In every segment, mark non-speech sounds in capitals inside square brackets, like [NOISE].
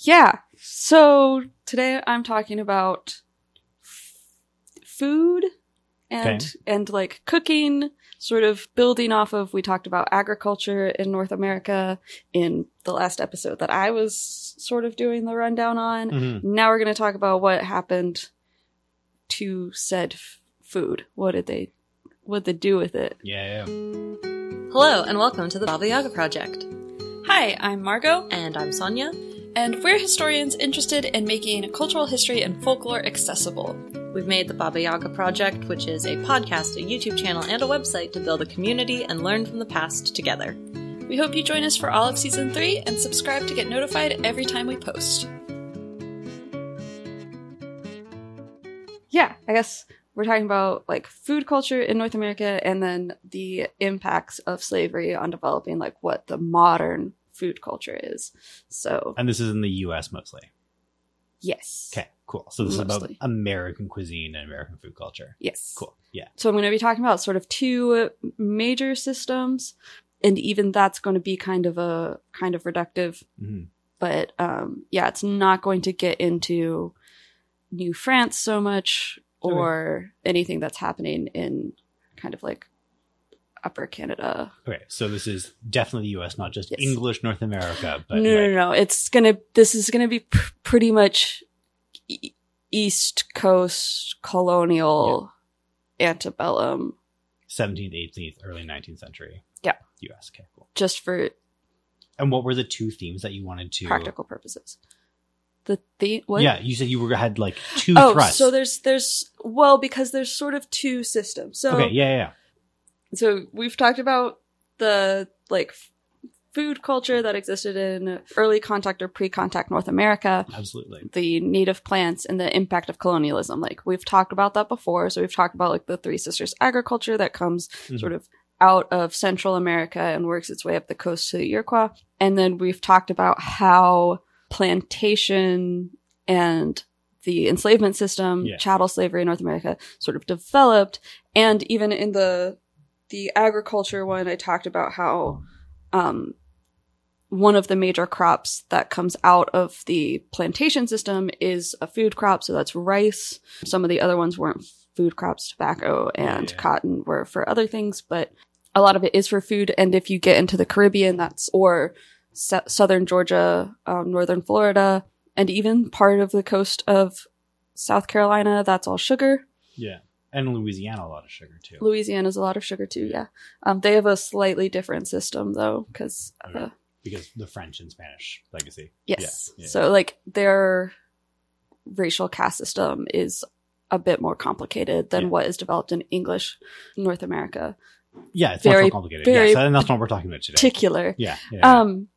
Yeah. So today I'm talking about f- food and Okay. and like cooking, sort of building off of we talked about agriculture in North America in the last episode that I was sort of doing the rundown on. Mhm. Now we're going to talk about what happened to said f- food. What did they what did they do with it? Yeah, yeah. Hello, and welcome to the Baba Yaga Project. Hi, I'm Margot. And I'm Sonia. And we're historians interested in making cultural history and folklore accessible. We've made the Baba Yaga Project, which is a podcast, a YouTube channel, and a website to build a community and learn from the past together. We hope you join us for all of season three and subscribe to get notified every time we post. Yeah, I guess we're talking about like food culture in North America and then the impacts of slavery on developing like what the modern food culture is. So, And this is in the US mostly. yes. Okay, cool. So this is about American cuisine and American food culture. Yes. Cool. Yeah. So I'm going to be talking about sort of two major systems, and even that's going to be kind of a kind of reductive. hmm But um, yeah, it's not going to get into New France so much or anything that's happening in kind of like Upper Canada. Okay, so this is definitely the US, not just Yes. English North America, but no, no, like, no. It's gonna. This is gonna be pr- pretty much e- East Coast colonial antebellum. 17th, 18th, early 19th century. Yeah. US. Okay, cool. just for And what were the two themes that you wanted to practical purposes. The the what? Yeah, you said you were had like two Oh, thrusts. so there's there's well because there's sort of two systems. So okay, yeah, yeah, yeah. So we've talked about the like f- food culture that existed in early contact or pre-contact North America, absolutely. the native plants and the impact of colonialism. Like we've talked about that before. So we've talked about like the Three Sisters agriculture that comes Mhm. sort of out of Central America and works its way up the coast to the Iroquois. And then we've talked about how plantation and the enslavement system, Yeah. chattel slavery in North America sort of developed. And even in the the agriculture one, I talked about how um, one of the major crops that comes out of the plantation system is a food crop, so that's rice. Some of the other ones weren't food crops, tobacco and Yeah. cotton were for other things, but a lot of it is for food. And if you get into the Caribbean, that's or southern Georgia, um, northern Florida, and even part of the coast of South Carolina, that's all sugar. Yeah. And Louisiana a lot of sugar too. Louisiana's a lot of sugar too. Yeah, um, they have a slightly different system though, because Okay. uh, because the French and Spanish legacy. Yes. Yeah, yeah. So like their racial caste system is a bit more complicated than Yeah. what is developed in English North America. Yeah, it's Very- much more complicated. very yes, and that's what we're talking about today. Particular. yeah. Um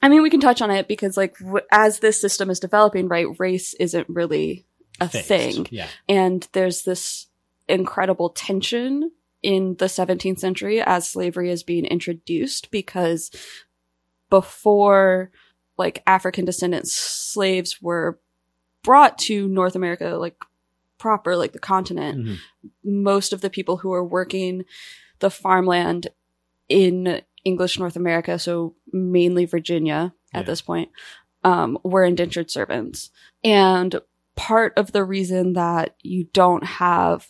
I mean we can touch on it because like w- as this system is developing, right, race isn't really a Fixed. thing. Yeah, And there's this incredible tension in the 17th century as slavery is being introduced because before like African descendant slaves were brought to North America, like proper, like the continent, Mhm. most of the people who were working the farmland in English North America, so mainly Virginia at Yeah. this point, um, were indentured servants. And part of the reason that you don't have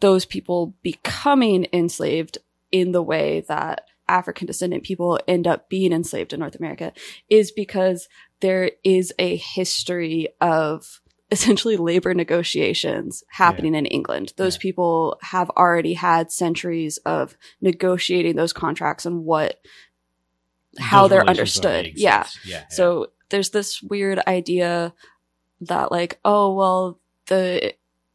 those people becoming enslaved in the way that African descendant people end up being enslaved in North America is because there is a history of [LAUGHS] essentially labor negotiations happening in England. Those Yeah. people have already had centuries of negotiating those contracts and what how Those they're understood. Yeah. yeah. yeah. So there's this weird idea that like, oh well, the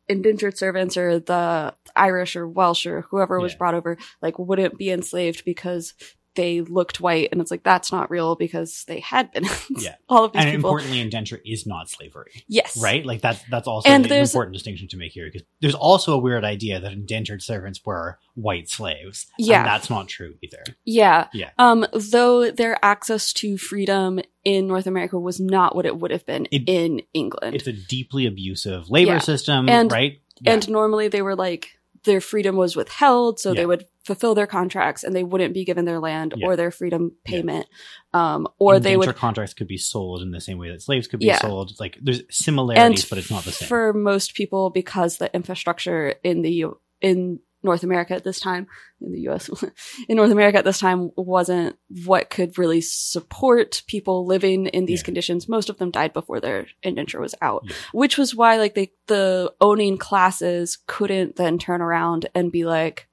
indentured servants or the Irish or Welsh or whoever was Yeah. brought over like wouldn't be enslaved because they looked white, and it's like that's not real because they had been. [LAUGHS] Yeah. [LAUGHS] all of these and people. importantly, indenture is not slavery, yes, right? Like that's that's also And an important distinction to make here because there's also a weird idea that indentured servants were white slaves. and Yeah. that's not true either. Yeah. Yeah. Um, though their access to freedom in North America was not what it would have been It- in England. It's a deeply abusive labor Yeah. system, And- right? And normally they were like their freedom was withheld, so Yeah. they would fulfill their contracts and they wouldn't be given their land Yeah. or their freedom Yeah. payment. Um, or they would contracts could be sold in the same way that slaves could be Yeah. sold. Like there's and similarities, but it's not the same. for most people because the infrastructure in the in North America at this time in the US [LAUGHS] in North America at this time wasn't what could really support people living in these Yeah. conditions most of them died before their indenture was out Yeah. which was why like they the owning classes couldn't then turn around and be like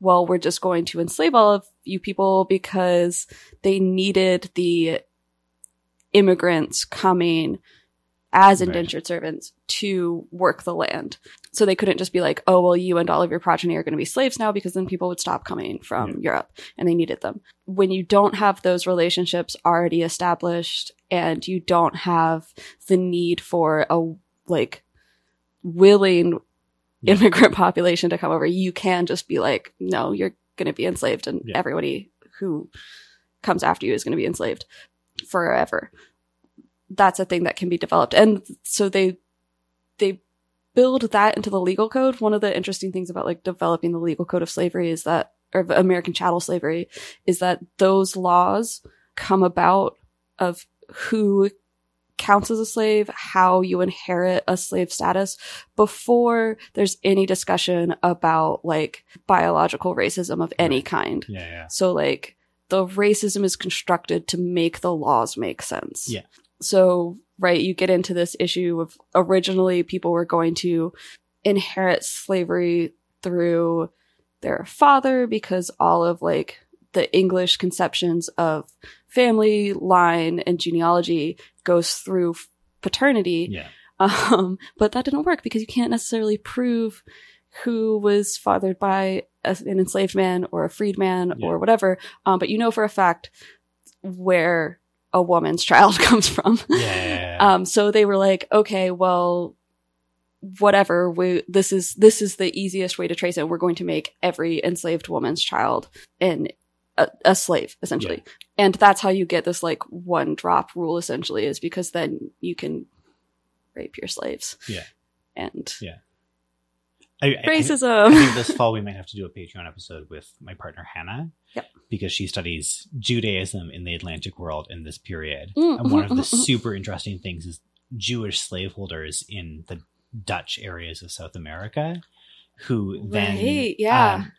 well we're just going to enslave all of you people because they needed the immigrants coming as Right. indentured servants to work the land. So they couldn't just be like, oh, well, you and all of your progeny are going to be slaves now because then people would stop coming from Yeah. Europe and they needed them. When you don't have those relationships already established and you don't have the need for a like willing Yeah. immigrant [LAUGHS] population to come over, you can just be like, no, you're going to be enslaved and Yeah. everybody who comes after you is going to be enslaved forever that's a thing that can be developed and so they they build that into the legal code one of the interesting things about like developing the legal code of slavery is that or of american chattel slavery is that those laws come about of who counts as a slave how you inherit a slave status before there's any discussion about like biological racism of any Right. kind yeah, yeah. so like the racism is constructed to make the laws make sense. Yeah. So right, you get into this issue of originally people were going to inherit slavery through their father because all of like the English conceptions of family line and genealogy goes through paternity. Yeah. Um, but that didn't work because you can't necessarily prove who was fathered by a, an enslaved man or a freedman Yeah. or whatever. Um, but you know for a fact where a woman's child [LAUGHS] comes from. Yeah, yeah, yeah, yeah. Um, so they were like, okay, well, whatever. We, this is, this is the easiest way to trace it. We're going to make every enslaved woman's child in a, a slave, essentially. And that's how you get this like one drop rule, essentially, is because then you can rape your slaves. Yeah. And I, I- I racism. I think this fall we might have to do a Patreon episode with my partner Hannah. Yep. Because she studies Judaism in the Atlantic world in this period. Mm, And one of the [LAUGHS] super interesting things is Jewish slaveholders in the Dutch areas of South America who then Right, yeah. um,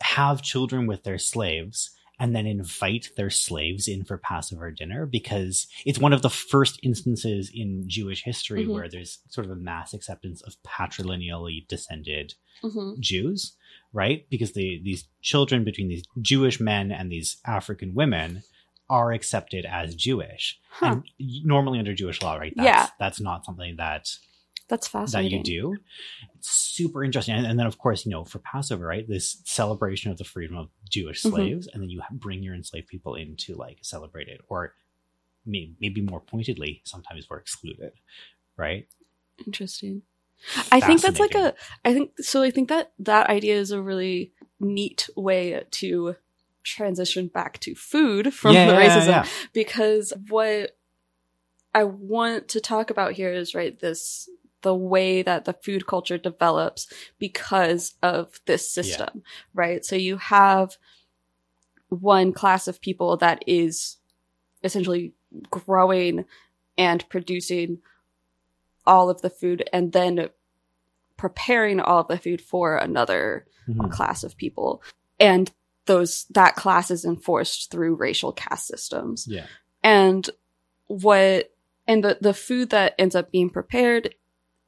have children with their slaves and then invite their slaves in for Passover dinner because it's one of the first instances in Jewish history Mhm. where there's sort of a mass acceptance of patrilineally descended Mhm. Jews, right? Because the these children between these Jewish men and these African women are accepted as Jewish. Huh. And normally under Jewish law, right? That's, Yeah. That's not something that That's fascinating. that you do. It's super interesting. And, and then, of course, you know, for Passover, right? This celebration of the freedom of Jewish Mhm. slaves, and then you bring your enslaved people in to like celebrate it, or may- maybe more pointedly, sometimes we're excluded, right? Interesting. I think that's like a, I think, so I think that that idea is a really neat way to transition back to food from Yeah, the yeah, racism yeah. because what I want to talk about here is right this the way that the food culture develops because of this system, right? So you have one class of people that is essentially growing and producing all of the food and then preparing all of the food for another Mhm. class of people. And those, that class is enforced through racial caste systems. Yeah. And what, and the, the food that ends up being prepared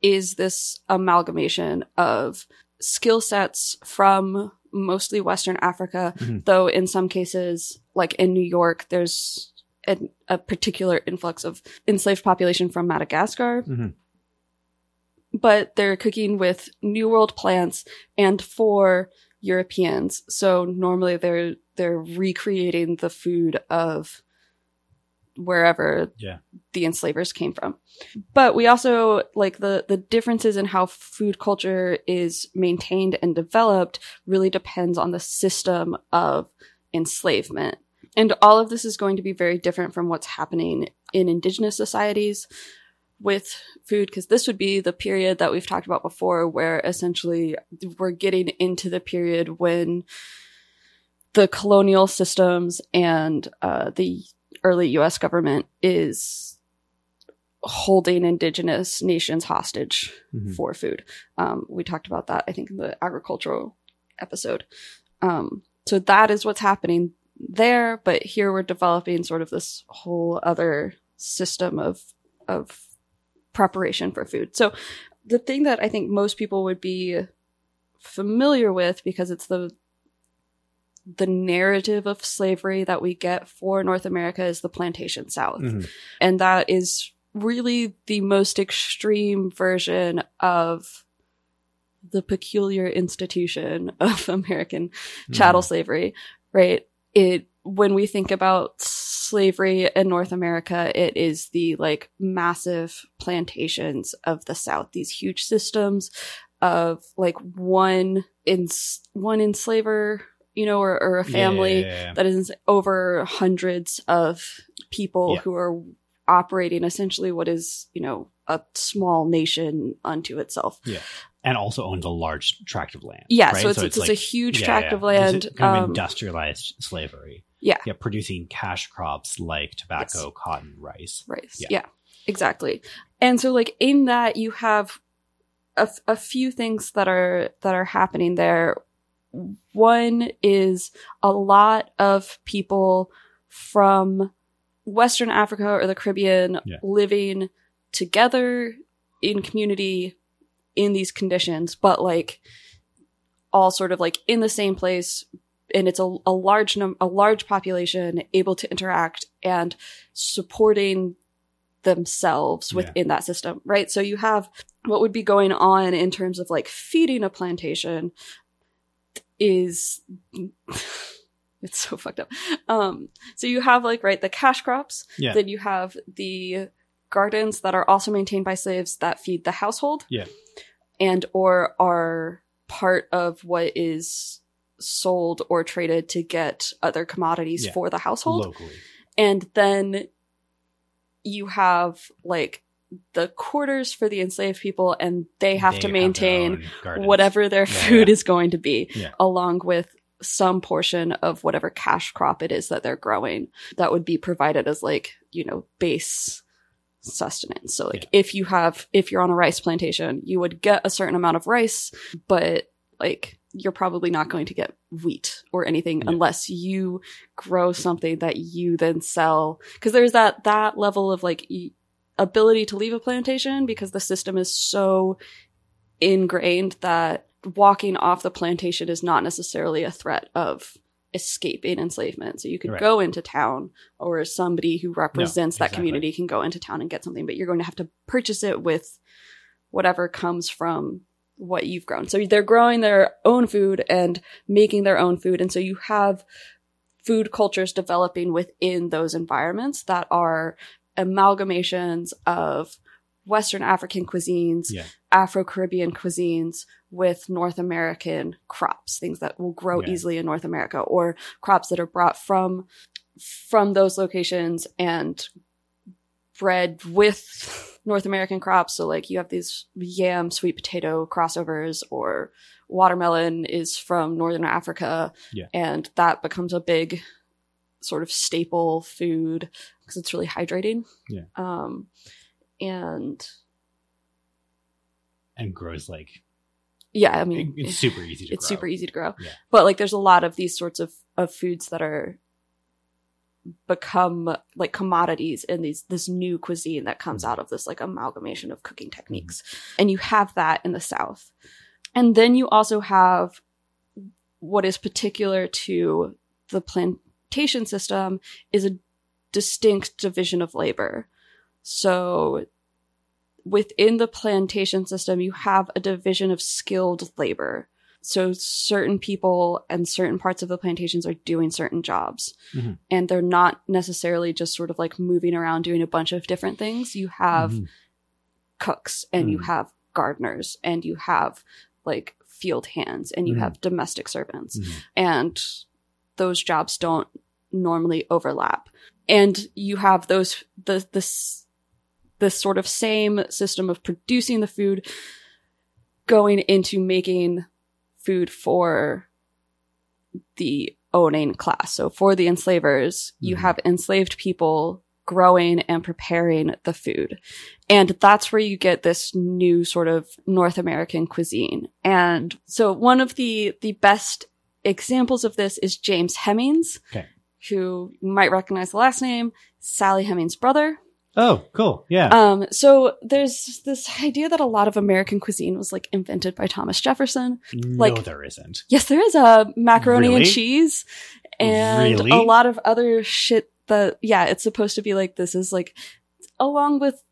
is this amalgamation of skill sets from mostly Western Africa, Mhm. though in some cases, like in New York, there's an, a particular influx of enslaved population from Madagascar. Mhm. But they're cooking with New World plants and for Europeans. So normally they're they're recreating the food of wherever Yeah. the enslavers came from. But we also like the the differences in how food culture is maintained and developed really depends on the system of enslavement. And all of this is going to be very different from what's happening in indigenous societies with food because this would be the period that we've talked about before where essentially we're getting into the period when the colonial systems and uh, the early US government is holding indigenous nations hostage Mhm. for food. Um, we talked about that, I think, in the agricultural episode. Um, so that is what's happening there, but here we're developing sort of this whole other system of of preparation for food. So the thing that I think most people would be familiar with because it's the the narrative of slavery that we get for North America is the plantation south. Mhm. And that is really the most extreme version of the peculiar institution [LAUGHS] of American chattel Mhm. slavery, right? It, when we think about slavery in North America, it is the like massive plantations of the South, these huge systems of like one in, one enslaver, you know, or, or a family yeah, yeah, yeah. that is over hundreds of people Yeah. who are operating essentially what is, you know, a small nation unto itself. and also owns a large tract of land. Yeah, right? so it's, it's, like- a huge yeah, tract yeah. of land. Kind of um, industrialized slavery. yeah. Yeah, producing cash crops like tobacco, cotton, rice. rice. Yeah. Yeah. exactly. And so like in that you have a, f- a few things that are that are happening there. One is a lot of people from Western Africa or the Caribbean Yeah. living together in community in these conditions, but like all sort of like in the same place and it's a, a large num- a large population able to interact and supporting themselves Yeah. within that system, right? So you have what would be going on in terms of like feeding a plantation is [LAUGHS] it's so fucked up. Um so you have like right the cash crops, Yeah. then you have the gardens that are also maintained by slaves that feed the household. Yeah. And or are part of what is sold or traded to get other commodities Yeah. for the household. locally. And then you have like the quarters for the enslaved people and they have They to maintain gardens. whatever their Yeah, food yeah. is going to be Yeah. along with some portion of whatever cash crop it is that they're growing that would be provided as like you know base sustenance so like if you have if you're on a rice plantation you would get a certain amount of rice but like you're probably not going to get wheat or anything Yeah. unless you grow something that you then sell because there's that that level of like ability to leave a plantation because the system is so ingrained that walking off the plantation is not necessarily a threat of escaping enslavement. So you could Right. go into town or somebody who represents that exactly. community can go into town and get something, but you're going to have to purchase it with whatever comes from what you've grown. So they're growing their own food and making their own food. And so you have food cultures developing within those environments that are amalgamations of Western African cuisines, Yeah. Afro Caribbean cuisines with North American crops, things that will grow Yeah. easily in North America, or crops that are brought from from those locations and bred with North American crops. So like you have these yam, sweet potato crossovers, or watermelon is from Northern Africa, Yeah. and that becomes a big sort of staple food because it's really hydrating. Yeah. Um, and and grows like yeah, I mean, it's super easy to it's grow. super easy to grow. Yeah. But like there's a lot of these sorts of, of foods that are become like commodities in these this new cuisine that comes Mhm. out of this like amalgamation of cooking techniques. Mm-hmm. And you have that in the South. And then you also have what is particular to the plantation system is a distinct division of labor. So within the plantation system, you have a division of skilled labor. So certain people and certain parts of the plantations are doing certain jobs. Mhm. And they're not necessarily just sort of like moving around doing a bunch of different things. You have Mhm. cooks and you Mhm. have gardeners and you have like field hands and you Mhm. have domestic servants Mhm. and those jobs don't normally overlap and you have those the this this sort of same system of producing the food going into making food for the owning class. So for the enslavers, you Mhm. have enslaved people growing and preparing the food. And that's where you get this new sort of North American cuisine. And so one of the, the best examples of this is James Hemings, Okay. Who you might recognize the last name, Sally Hemings' brother. Oh, cool. Yeah. Um, so there's this idea that a lot of American cuisine was like invented by Thomas Jefferson. no, like- there isn't. Yes, there is a macaroni and cheese and Really? a lot of other shit that, yeah, it's supposed to be like, this is like, along with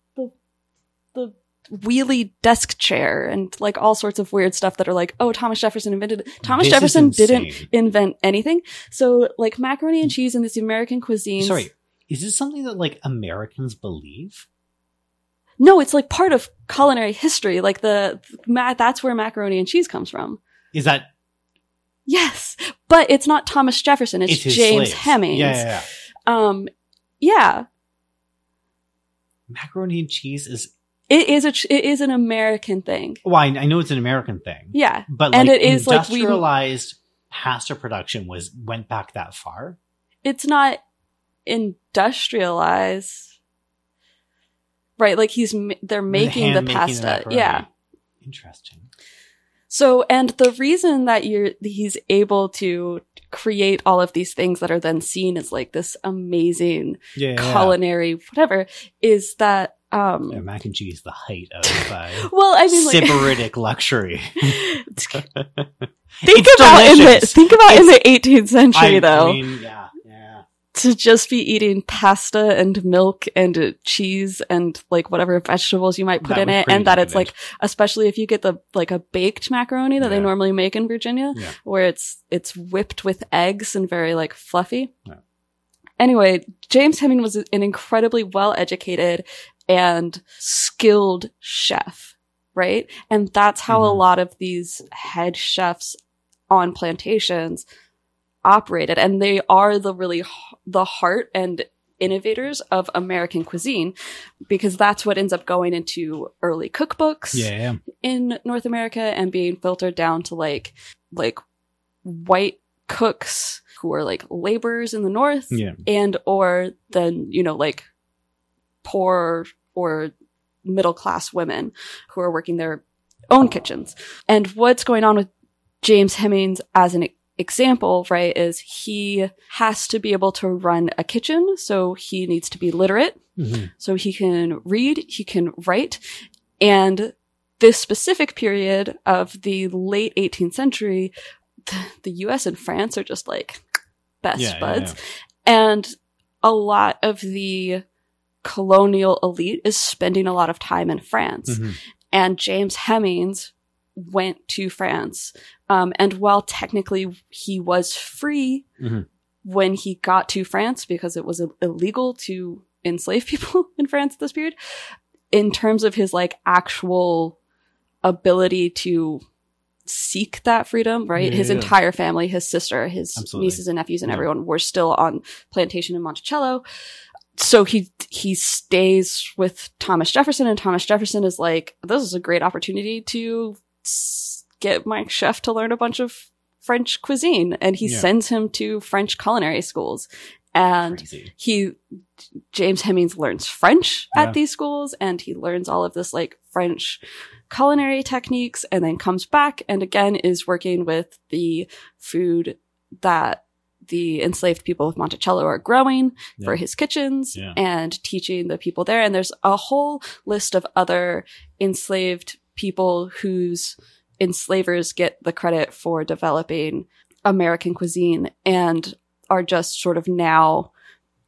wheelie desk chair and like all sorts of weird stuff that are like, oh, Thomas Jefferson invented it. Thomas This Jefferson didn't invent anything. So like macaroni and cheese in this American cuisine. Sorry. Is this something that like Americans believe? No, it's like part of culinary history. Like the, ma- that's where macaroni and cheese comes from. Is that Yes, but it's not Thomas Jefferson. It's, it's James slaves? Hemings. Yeah, yeah, yeah. Um, yeah, Macaroni and cheese is. It is a it is an American thing. Well, I, I know it's an American thing. Yeah, But And like it is, like, we- industrialized pasta production was went back that far. it's not industrialized, right? Like he's they're making the making pasta. yeah. Interesting. So, and the reason that you're he's able to create all of these things that are then seen as like this amazing Yeah. yeah, culinary whatever is that um yeah. mac and cheese, the height of uh, [LAUGHS] well I mean like sybaritic luxury. [LAUGHS] [LAUGHS] think It's about in the think about in the 18th century I, though I mean, yeah, yeah. to just be eating pasta and milk and uh, cheese and like whatever vegetables you might put That in it and that it's like especially if you get the like a baked macaroni that they normally make in Virginia Yeah. where it's it's whipped with eggs and very like fluffy. Yeah. Anyway, James Hemming was an incredibly well educated and skilled chef, right? And that's how a Mhm. lot of these head chefs on plantations operated and they are the really the heart and innovators of American cuisine because that's what ends up going into early cookbooks yeah. in North America and being filtered down to like like white cooks who are like laborers in the north Yeah. and or then you know like poor or middle class women who are working their own kitchens and what's going on with James Hemings as an example right is he has to be able to run a kitchen so he needs to be literate Mhm. so he can read, he can write, and this specific period of the late 18th century, the, the US and France are just like best Yeah, yeah, buds. And a lot of the colonial elite is spending a lot of time in France. Mhm. And James Hemings went to France. Um, and while technically he was free Mhm. when he got to France because it was illegal to enslave people [LAUGHS] in France at this period, in terms of his like actual ability to seek that freedom, right? Yeah, his yeah. entire family, his sister, his Absolutely. nieces and nephews and Yeah. everyone were still on plantation in Monticello. So he he stays with Thomas Jefferson and Thomas Jefferson is like, this is a great opportunity to get my chef to learn a bunch of French cuisine. And he Yeah. sends him to French culinary schools. And Crazy. he James Hemings learns French Yeah. at these schools and he learns all of this like French culinary techniques and then comes back and again is working with the food that the enslaved people of Monticello are growing for his kitchens Yeah. and teaching the people there and there's a whole list of other enslaved people whose enslavers get the credit for developing American cuisine and are just sort of now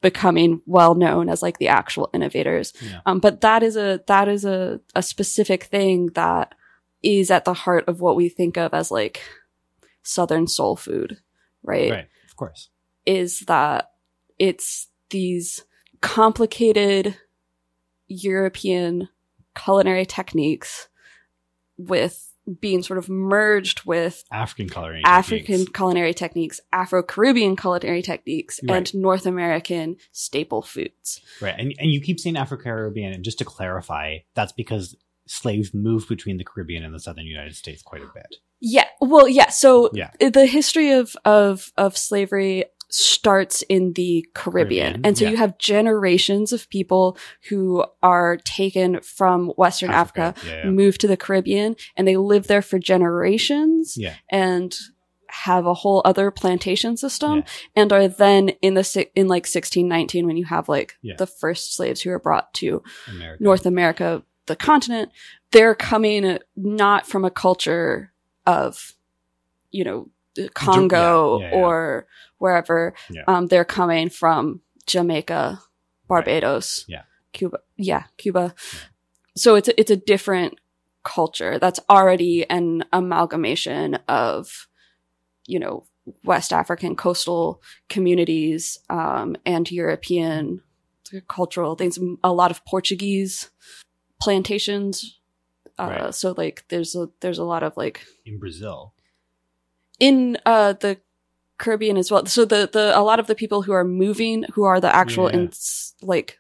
becoming well known as like the actual innovators. Yeah. Um, but that is a that is a, a specific thing that is at the heart of what we think of as like Southern soul food, right? Right. Course. Is that it's these complicated European culinary techniques with being sort of merged with African culinary African techniques. culinary techniques, Afro Caribbean culinary techniques, Right. and North American staple foods. right? And and you keep saying Afro Caribbean, and just to clarify, that's because slaves moved between the Caribbean and the southern United States quite a bit. Yeah. Well, yeah. So Yeah. the history of, of, of slavery starts in the Caribbean. Caribbean, and so yeah. you have generations of people who are taken from Western Africa, yeah, yeah. move to the Caribbean, and they live there for generations and have a whole other plantation system and are then in the si- in like 1619 when you have like the first slaves who are brought to America. North America, the continent, they're coming not from a culture of, you know, Congo yeah, yeah. or wherever. Yeah. Um, they're coming from Jamaica, Barbados, Yeah. Cuba. Yeah, Cuba. So it's a, it's a different culture that's already an amalgamation of, you know, West African coastal communities um, and European cultural things. A lot of Portuguese plantations. Uh, Right. So like, there's a there's a lot of like in Brazil. in uh the Caribbean as well. So the the a lot of the people who are moving, who are the actual Yeah. ins like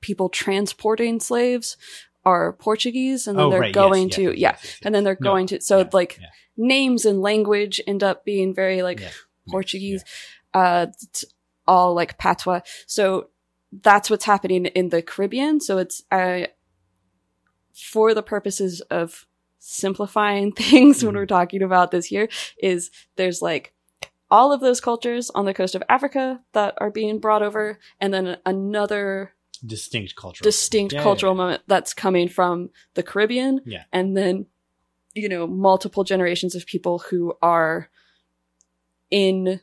people transporting slaves, are Portuguese, and then oh, they're right, going yes, to yes, yeah, yes, and then they're No, going to so yeah, like yeah. names and language end up being very like. Portuguese, uh, all like patois. So that's what's happening in the Caribbean. So it's uh, for the purposes of simplifying [LAUGHS] things when Mhm. we're talking about this here is there's like all of those cultures on the coast of Africa that are being brought over, and then another distinct cultural distinct Yeah, yeah, cultural yeah. moment that's coming from the Caribbean. Yeah. And then, you know, multiple generations of people who are in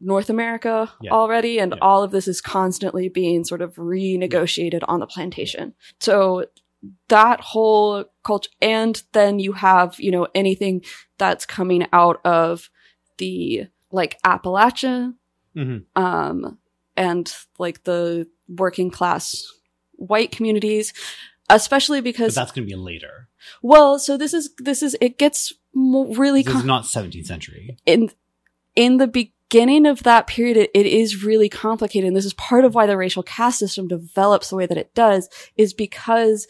North America Yeah. already. And Yeah. all of this is constantly being sort of renegotiated on the plantation. So that whole culture, and then you have, you know, anything that's coming out of the like Appalachia Mhm. um, and like the working class white communities, especially But because that's going to be later. well, so this is this is it gets really This is not 17th century. in in the beginning of that period. It, it is really complicated, and this is part of why the racial caste system develops the way that it does, is because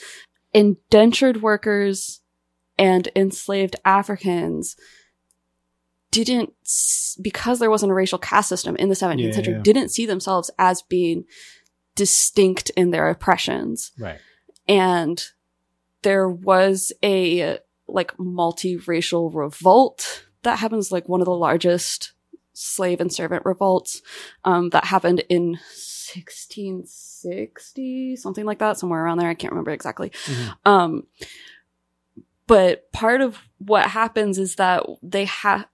indentured workers and enslaved Africans didn't because there wasn't a racial caste system in the 17th Yeah, century yeah. didn't see themselves as being distinct in their oppressions Right. and there was a like multiracial revolt that happens like one of the largest slave and servant revolts um, that happened in 1660 something like that somewhere around there i can't remember exactly Mhm. um, but part of what happens is that they have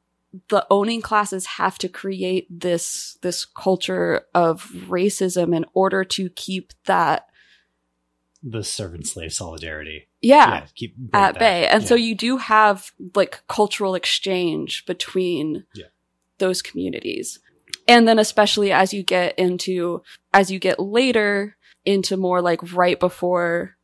the owning classes have to create this this culture of racism in order to keep that The servant slave solidarity. yeah, keep at that. bay. And so you do have like cultural exchange between Yeah. Those communities. And then especially as you get into, as you get later into more like right before,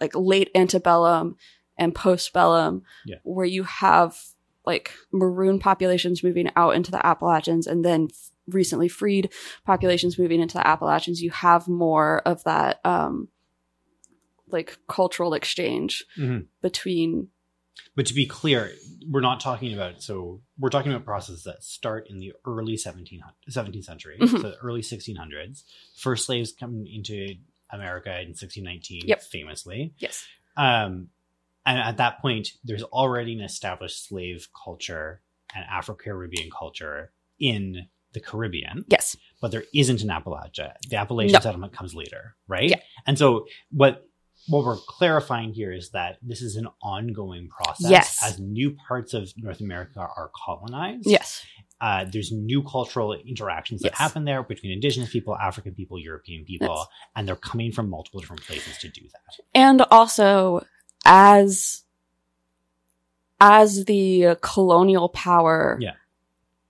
like late antebellum and postbellum, Yeah. where you have like maroon populations moving out into the Appalachians and then f- recently freed populations moving into the Appalachians, you have more of that, um, like cultural exchange Mhm. between But to be clear, we're not talking about so we're talking about processes that start in the early 1700, 17th century, Mhm. so the early 1600s. First slaves come into America in 1619, Yep. famously. yes Um, and at that point, there's already an established slave culture and Afro Caribbean culture in the Caribbean, yes but there isn't an Appalachia. The Appalachian No. settlement comes later, right? Yeah. And so what what we're clarifying here is that this is an ongoing process Yes. as new parts of North America are colonized. yes Uh, there's new cultural interactions that Yes. happen there between indigenous people, African people, European people, Yes. and they're coming from multiple different places to do that. and also as as the colonial power Yeah.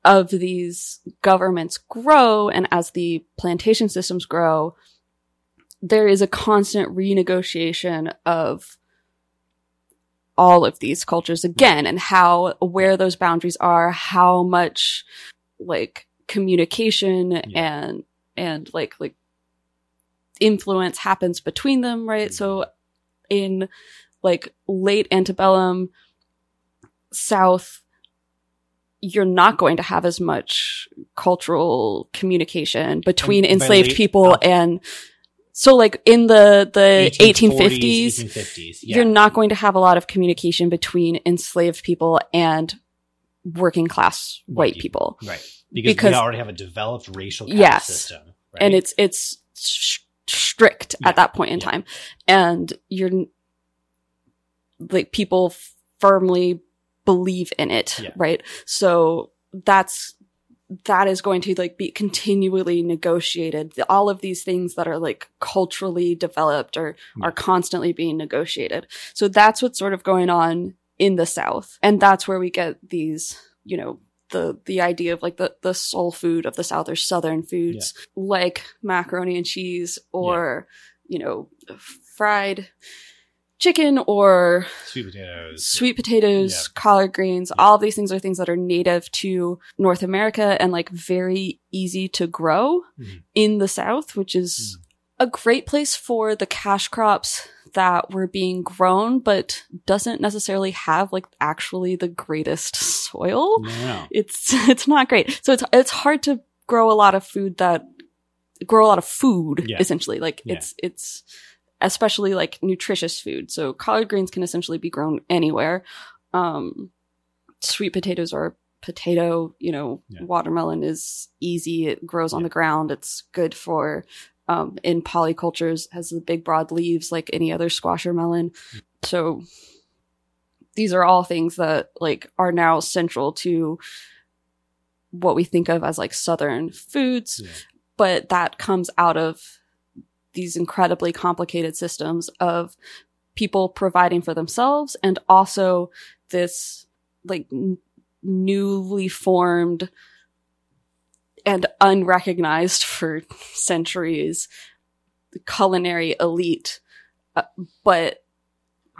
of these governments grow and as the plantation systems grow there is a constant renegotiation of all of these cultures again and how where those boundaries are, how much like communication Yeah. and and like like influence happens between them, right? So in like late antebellum South, you're not going to have as much cultural communication between And enslaved late- people oh. and so like in the the 1840s, 1850s 1850s. Yeah. you're not going to have a lot of communication between enslaved people and working class White white people right. Because, because- we already have a developed racial caste Yes. system. Right? and it's it's sh- strict Yeah. at that point in Yeah. time and you're like people firmly believe in it right so that's that is going to like be continually negotiated. All of these things that are like culturally developed or Yeah. are constantly being negotiated. So that's what's sort of going on in the south. And that's where we get these you know the the idea of like the the soul food of the south or southern foods like macaroni and cheese or you know fried chicken or sweet potatoes. sweet potatoes, Yeah. collard greens, Yeah. all of these things are things that are native to North America and like very easy to grow Mhm. in the South, which is Mm. a great place for the cash crops that were being grown, but doesn't necessarily have like actually the greatest soil. No. It's, [LAUGHS] it's not great. So it's, it's hard to grow a lot of food that grow a lot of food Yeah. essentially. Like it's, it's, especially like nutritious food. So collard greens can essentially be grown anywhere. Um, sweet potatoes are potato, you know, Yeah. watermelon is easy. It grows on the ground. It's good for, um, in polycultures has the big broad leaves like any other squash or melon. So these are all things that like are now central to what we think of as like Southern foods Yeah. but that comes out of these incredibly complicated systems of people providing for themselves and also this like n- newly formed and unrecognized for centuries culinary elite uh, but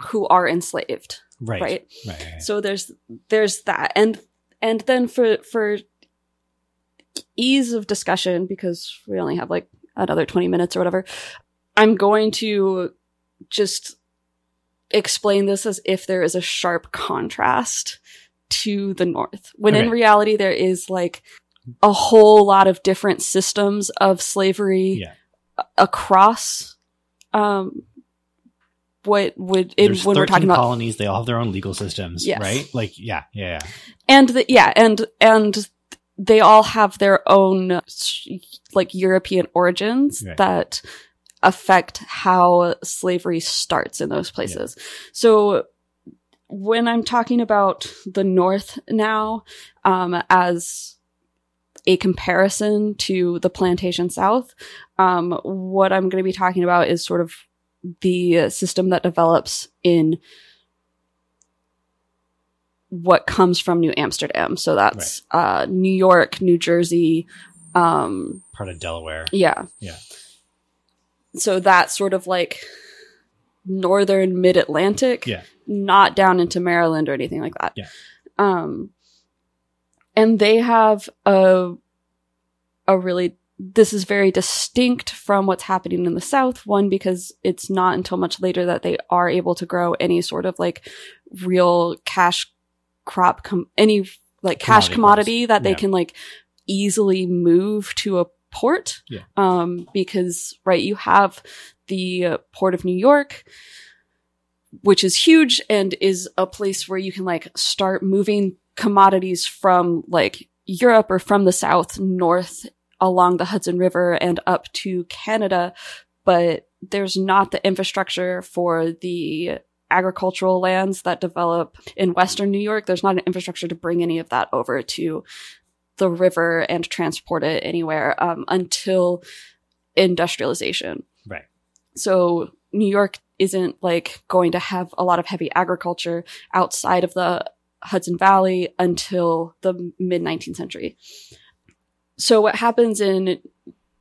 who are enslaved Right. right Right. right. so there's there's that and and then for for ease of discussion because we only have like another 20 minutes or whatever i'm going to just explain this as if there is a sharp contrast to the north when in reality there is like a whole lot of different systems of slavery Yeah. across um what would There's when we're talking about colonies, they all have their own legal systems, Yes. right? Like, yeah, yeah, yeah. and the, yeah and and they all have their own like european origins Right. that affect how slavery starts in those places so when i'm talking about the north now um, as a comparison to the plantation south um, what i'm going to be talking about is sort of the system that develops in what comes from New Amsterdam. So that's uh, New York, New Jersey. Um, Part of Delaware. yeah. Yeah. So that's sort of like northern mid Atlantic, Yeah. not down into Maryland or anything like that. Yeah. Um, and they have a, a really, this is very distinct from what's happening in the South. One, because it's not until much later that they are able to grow any sort of like real cash crop, com- any like cash Commodity commodity that they Yeah. can like easily move to a port. Yeah. Um, because, right, you have the uh, port of New York, which is huge and is a place where you can like start moving commodities from like Europe or from the South north along the Hudson River and up to Canada. But there's not the infrastructure for the agricultural lands that develop in Western New York. There's not an infrastructure to bring any of that over to the river and transport it anywhere um, until industrialization. Right. So New York isn't like going to have a lot of heavy agriculture outside of the Hudson Valley until the mid 19th century. So what happens in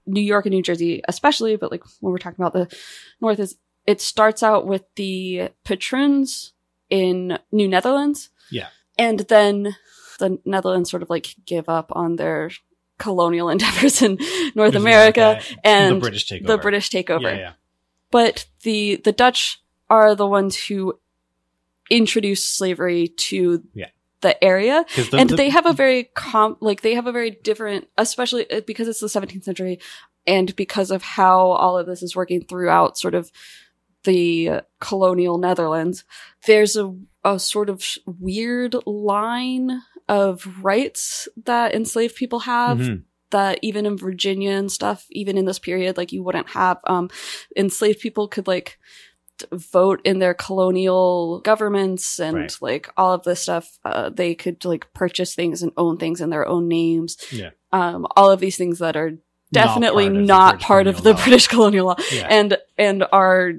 New York and New Jersey, especially, but like when we're talking about the North, is it starts out with the patrons in New Netherlands. Yeah. And then the Netherlands sort of like give up on their colonial [LAUGHS] endeavors in North America and the British take the. British takeover. Yeah, yeah. But the the Dutch are the ones who introduced slavery to Yeah. the area, the- and the- they have a very com like they have a very different especially uh, because it's the 17th century and because of how all of this is working throughout sort of the colonial netherlands there's a, a sort of weird line of rights that enslaved people have Mhm. that even in virginia and stuff even in this period like you wouldn't have um enslaved people could like vote in their colonial governments and Right. like all of this stuff uh, they could like purchase things and own things in their own names Yeah. um all of these things that are definitely part of the not British part of colonial the british [LAUGHS] colonial law Yeah. and and are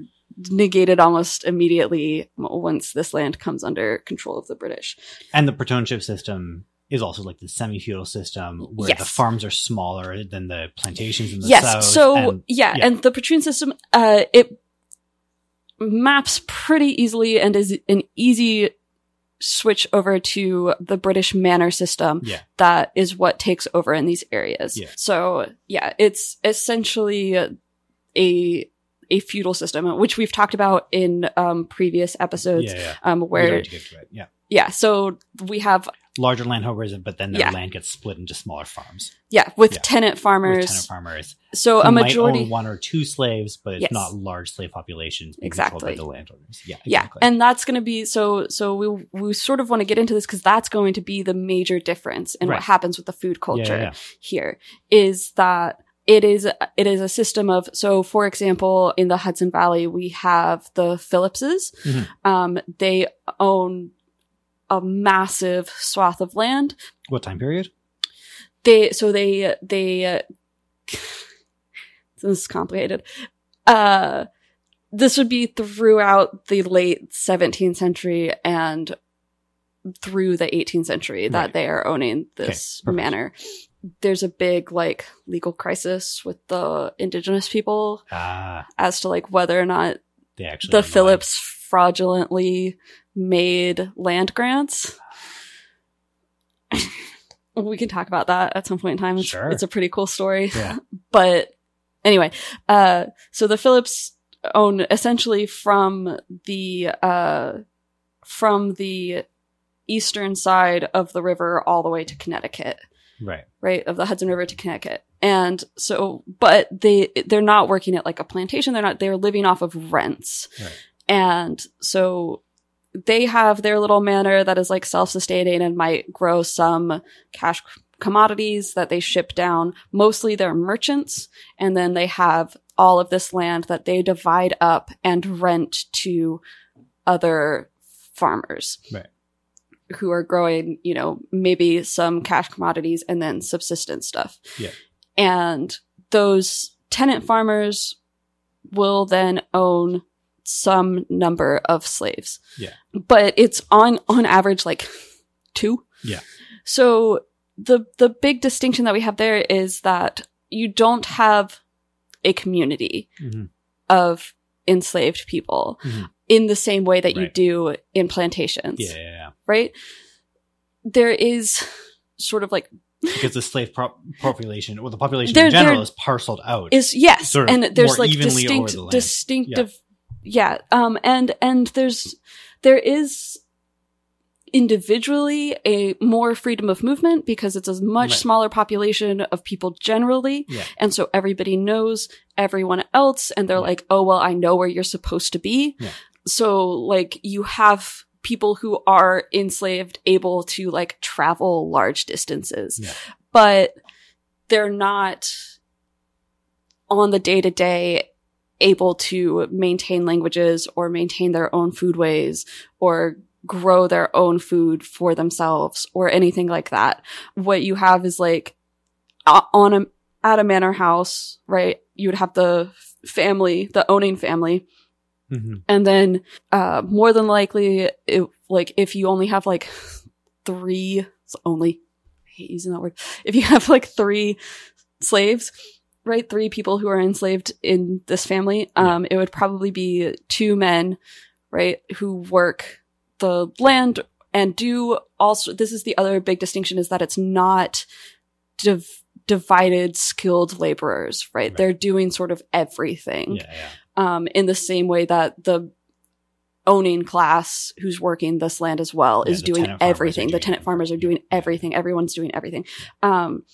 negated almost immediately once this land comes under control of the british And the patroonship system is also like the semi-feudal system where the farms are smaller than the plantations in the yes south. so and- yeah, yeah. and the patroon system uh it maps pretty easily and is an easy switch over to the british manor system yeah, that is what takes over in these areas Yeah. so yeah it's essentially a a feudal system which we've talked about in um previous episodes yeah, yeah. um where get to it. Yeah, yeah so we have larger landholders, but then their Yeah. land gets split into smaller farms yeah with Yeah. tenant with farmers tenant farmers. so a majority one or two slaves, but it's Yes. not large slave populations Exactly. by the landowners. Yeah, Yeah, and that's going to be so. So we we sort of want to get into this because that's going to be the major difference in Right. what happens with the food culture yeah, here is that it is it is a system of so for example in the Hudson Valley we have the Philipses. Mhm. Um, they own a massive swath of land. What time period? They so they they uh, [LAUGHS] this is complicated. Uh, this would be throughout the late 17th century and through the 18th century that Right. they are owning this perfect. manor. There's a big like legal crisis with the indigenous people Ah, as to like whether or not they actually the. Philipse fraudulently made land grants. we can talk about that at some point in time. It's, Sure. it's a pretty cool story. Yeah. [LAUGHS] But anyway, uh, so the Philipse own essentially from the, uh, from the eastern side of the river all the way to Connecticut Right. right of the hudson river to connecticut and so but they they're not working at like a plantation they're not they're living off of rents Right. and so they have their little manor that is like self-sustaining and might grow some cash commodities that they ship down mostly they're merchants and then they have all of this land that they divide up and rent to other farmers Right. Who are growing, you know, maybe some cash commodities and then subsistence stuff. Yeah. And those tenant farmers will then own some number of slaves. Yeah. But it's on on average like two. Yeah. So the the big distinction that we have there is that you don't have a community Mhm. of enslaved people Mhm. in the same way that you do in plantations Yeah, yeah, yeah. Right? There is sort of like Because the slave pro- population, or the population There- in general, is parceled out. is yes, Sort of and there's more like distinct, the distinctive, yeah. Um, and and there's there is individually a more freedom of movement because it's a much Right. smaller population of people generally, Yeah. and so everybody knows everyone else, and they're Yeah. like, oh well, I know where you're supposed to be. Yeah. So like you have people who are enslaved able to like travel large distances. Yeah. But they're not on the day to day able to maintain languages or maintain their own foodways or grow their own food for themselves or anything like that. What you have is like on a at a manor house, right? You would have the family, the owning family, Mhm. and then uh more than likely it, like if you only have like three only I hate using that word if you have like three slaves right three people who are enslaved in this family um it would probably be two men right who work the land and do also this is the other big distinction is that it's not div- divided skilled laborers right? Right. they're doing sort of everything Yeah, yeah. Um in the same way that the owning class who's working this land as well Yeah, is doing tenant farmers are everything the tenant farmers are doing everything everyone's doing everything um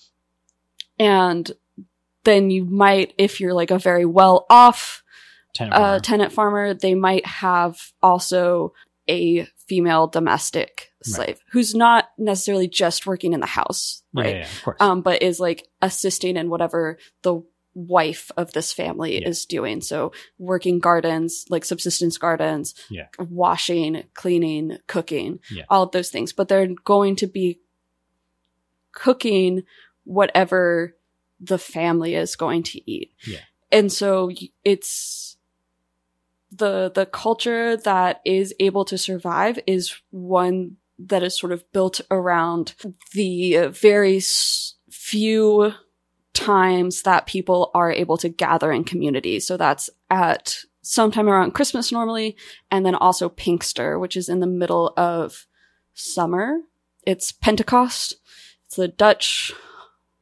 and then you might if you're like a very well off Tenant uh, farmer. tenant farmer, they might have also a female domestic Right. slave who's not necessarily just working in the house, right? yeah, yeah, of course. Um, but is like assisting in whatever the wife of this family Yeah. is doing. So working gardens, like subsistence gardens, Yeah. washing, cleaning, cooking, Yeah. all of those things. But they're going to be cooking whatever the family is going to eat. And so it's the the culture that is able to survive is one that is sort of built around the uh, very few times that people are able to gather in community. So that's at sometime around Christmas normally, and then also Pinkster, which is in the middle of summer. It's Pentecost. It's a Dutch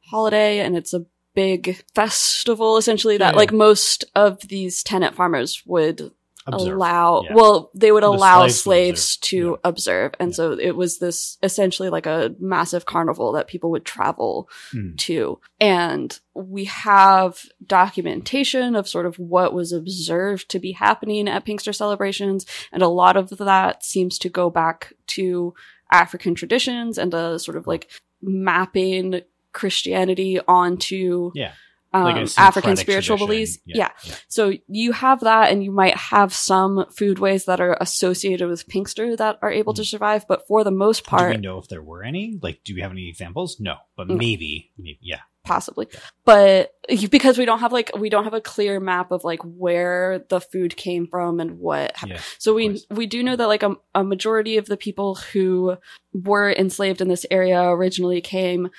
holiday, and it's a big festival essentially that Yeah. like most of these tenant farmers would Observe. allow Yeah. well they would The allow slaves slaves observe. to Yeah. observe and Yeah. so it was this essentially like a massive carnival that people would travel Mm. to and we have documentation of sort of what was observed to be happening at pinkster celebrations and a lot of that seems to go back to african traditions and a sort of like mapping christianity onto Yeah. Um, Like African spiritual tradition. beliefs. Yeah. yeah. So you have that and you might have some foodways that are associated with Pinkster that are able to survive, but for the most Hmm. Do we part, know if there were any? Like, do we have any examples? No, but No. maybe, maybe, yeah. possibly. But because we don't have like, we don't have a clear map of like where the food came from and what happened. yeah. So we we do know that like a, a majority of the people who were enslaved in this area originally came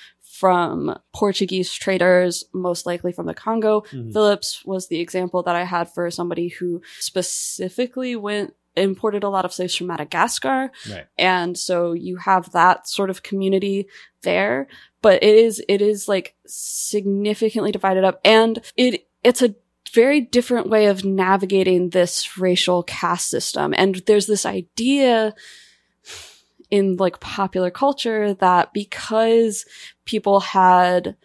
from Portuguese traders, most likely from the Congo. Mhm. Philipse was the example that I had for somebody who specifically went imported a lot of slaves from Madagascar. Right. And so you have that sort of community there, but it is, it is like significantly divided up and it, it's a very different way of navigating this racial caste system. And there's this idea in like popular culture that because people had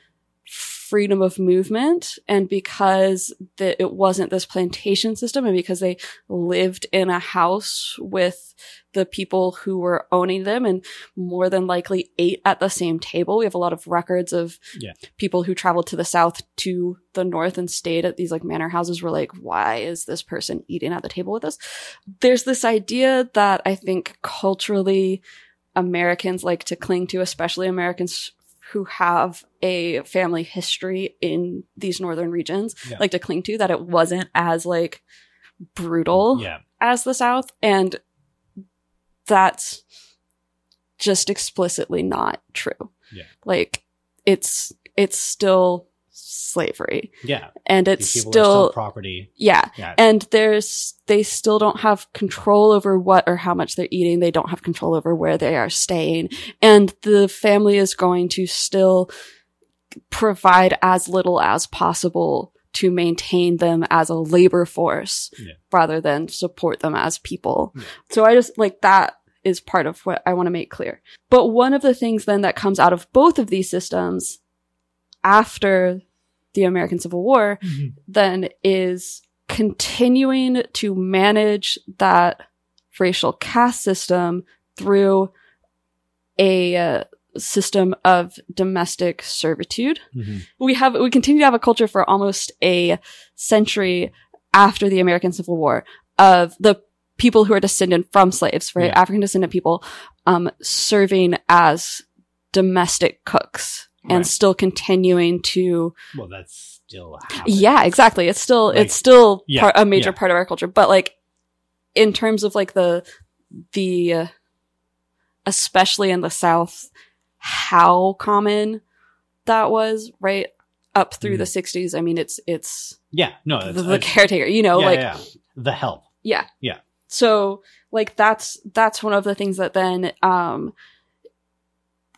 freedom of movement and because that it wasn't this plantation system and because they lived in a house with the people who were owning them and more than likely ate at the same table. We have a lot of records of Yeah. people who traveled to the south to the north and stayed at these like manor houses were like, why is this person eating at the table with us? There's this idea that I think culturally Americans like to cling to, especially Americans who have a family history in these northern regions, Yeah. like to cling to that it wasn't as like brutal Yeah. as the South. And that's just explicitly not true. Yeah. Like it's, it's still slavery Yeah. and it's people still, are still property. yeah. Yeah. And there's, they still don't have control over what or how much they're eating. They don't have control over where they are staying. And the family is going to still provide as little as possible to maintain them as a labor force Yeah. rather than support them as people. Yeah. So I just like that is part of what I want to make clear. But one of the things then that comes out of both of these systems after the American Civil War then is continuing to manage that racial caste system through a uh, system of domestic servitude. Mhm. We have we continue to have a culture for almost a century after the American Civil War of the people who are descended from slaves, right? Yeah. African descendant people um serving as domestic cooks and Right. still continuing to Well, that's still happening. yeah, exactly. It's still Like- it's still Yeah, part, a major yeah. part of our culture, but like in terms of like the the uh, especially in the South, how common that was right up through Mhm. the '60s. I mean, it's it's Yeah. No, the, that's, the caretaker, you know, yeah, like yeah. the help. yeah. Yeah. So like that's that's one of the things that then um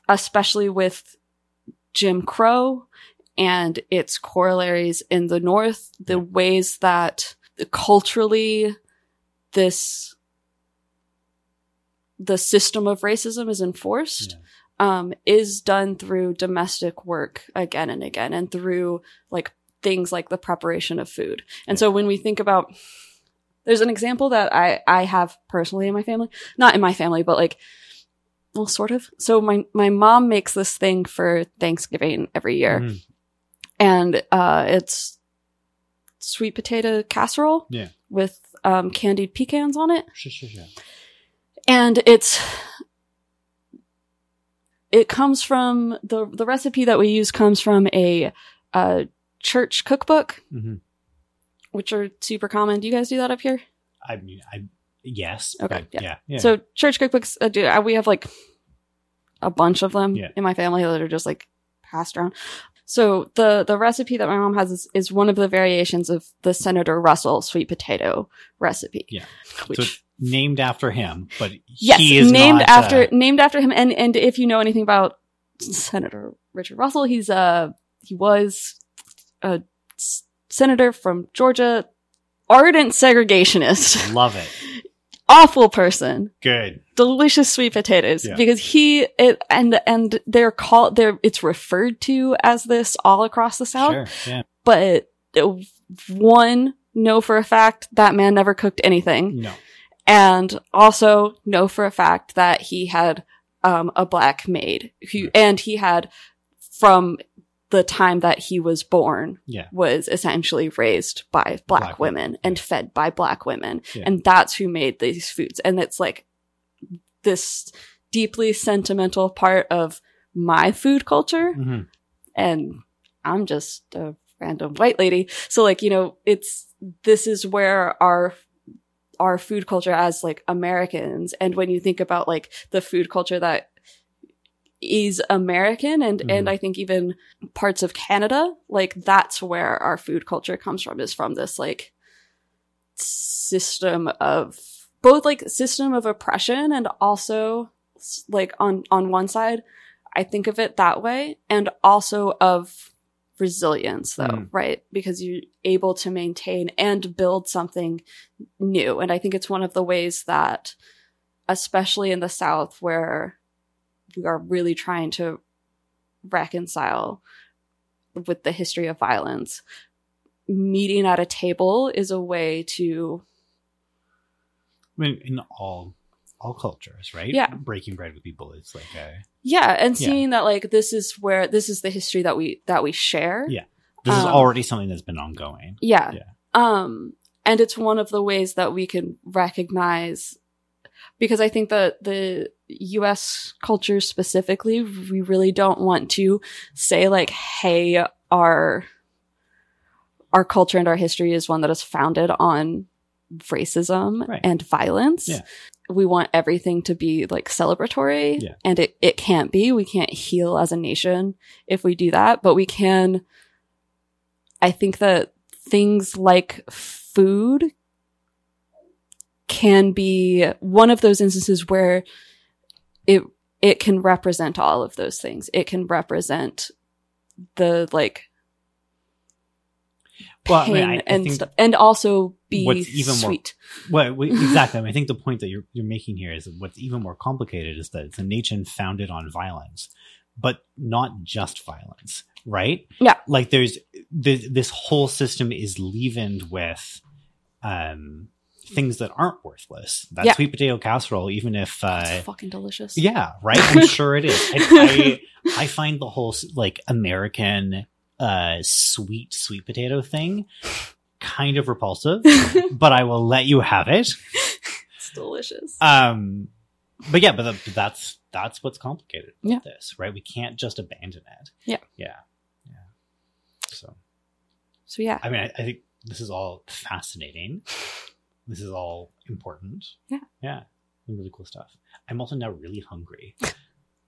especially with Jim Crow and its corollaries in the North, the ways that culturally this the system of racism is enforced um, is done through domestic work again and again and through like things like the preparation of food. And so when we think about there's an example that I, I have personally in my family, not in my family, but like, well, sort of. So my, my mom makes this thing for Thanksgiving every year Mhm. and, uh, it's sweet potato casserole Yeah. with, um, candied pecans on it Sure, sure, sure. and it's it comes from the the recipe that we use comes from a uh church cookbook hmm which are super common do you guys do that up here I mean, I yes. Okay, yeah. yeah. yeah. so church cookbooks uh, do, uh, we have like a bunch of them Yeah. in my family that are just like passed around so the the recipe that my mom has is, is one of the variations of the senator russell sweet potato recipe Yeah. which so named after him, but Yes, he is named not, after uh, named after him. And and if you know anything about Senator Richard Russell, he's uh he was a senator from Georgia, ardent segregationist, love it. [LAUGHS] awful person, Good. delicious sweet potatoes Yeah. because he it, and and they're called they're it's referred to as this all across the South, Sure. Yeah. but one know for a fact that man never cooked anything No. and also know for a fact that he had um, a black maid who, and he had from the time that he was born Yeah. was essentially raised by black, Black women women, and yeah. fed by black women. Yeah. And that's who made these foods. And it's like this deeply sentimental part of my food culture hmm and I'm just a random white lady. So like, you know, it's, this is where our, our food culture as like Americans. And when you think about like the food culture that is American and, and Mhm. I think even parts of Canada, like that's where our food culture comes from is from this like system of both like system of oppression and also like on, on one side, I think of it that way and also of resilience though, Mm. right? Because you're able to maintain and build something new. And I think it's one of the ways that, especially in the South where we are really trying to reconcile with the history of violence, meeting at a table is a way to, I mean, in all all cultures, right? Yeah. Breaking bread with people is like a yeah, and Yeah. seeing that like this is where this is the history that we that we share. Yeah. this is Um, already something that's been ongoing. Yeah. Yeah. Um, and it's one of the ways that we can recognize because I think that the US culture specifically, we really don't want to say like, hey, our, our culture and our history is one that is founded on racism Right. and violence. Yeah. We want everything to be like celebratory Yeah. and it, it can't be. We can't heal as a nation if we do that, but we can, I think that things like food can be one of those instances where it it can represent all of those things. It can represent the like Well, I pain mean, I- I and stuff, and also be what's even more- sweet. Well, [LAUGHS] exactly. I, mean, I think the point that you're you're making here is that what's even more complicated is that it's a nation founded on violence, but not just violence, right? Yeah. Like there's th- this whole system is leavened with um things that aren't worthless. That Yeah. sweet potato casserole, even if uh, it's fucking delicious. yeah, right. I'm [LAUGHS] sure it is. I, I I find the whole like American uh sweet sweet potato thing kind of repulsive, [LAUGHS] but I will let you have it. it's delicious. Um, but yeah, but, the, that's that's what's complicated with Yeah. this, right? We can't just abandon it. Yeah. yeah, yeah. So so yeah, I mean, I, I think this is all fascinating. This is all important. Yeah. yeah, really cool stuff. I'm also now really hungry. [LAUGHS]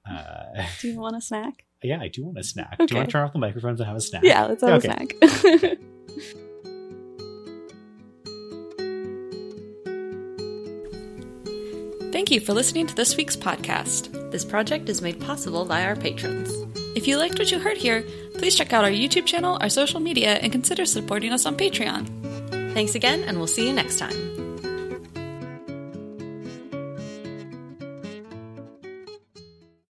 Uh, do you want a snack? yeah, I do want a snack. Do you want to turn off the microphones and have a snack? Yeah, let's have Okay. a snack. [LAUGHS] Thank you for listening to this week's podcast. This project is made possible by our patrons. If you liked what you heard here, please check out our YouTube channel, our social media, and consider supporting us on Patreon. Thanks again, and we'll see you next time.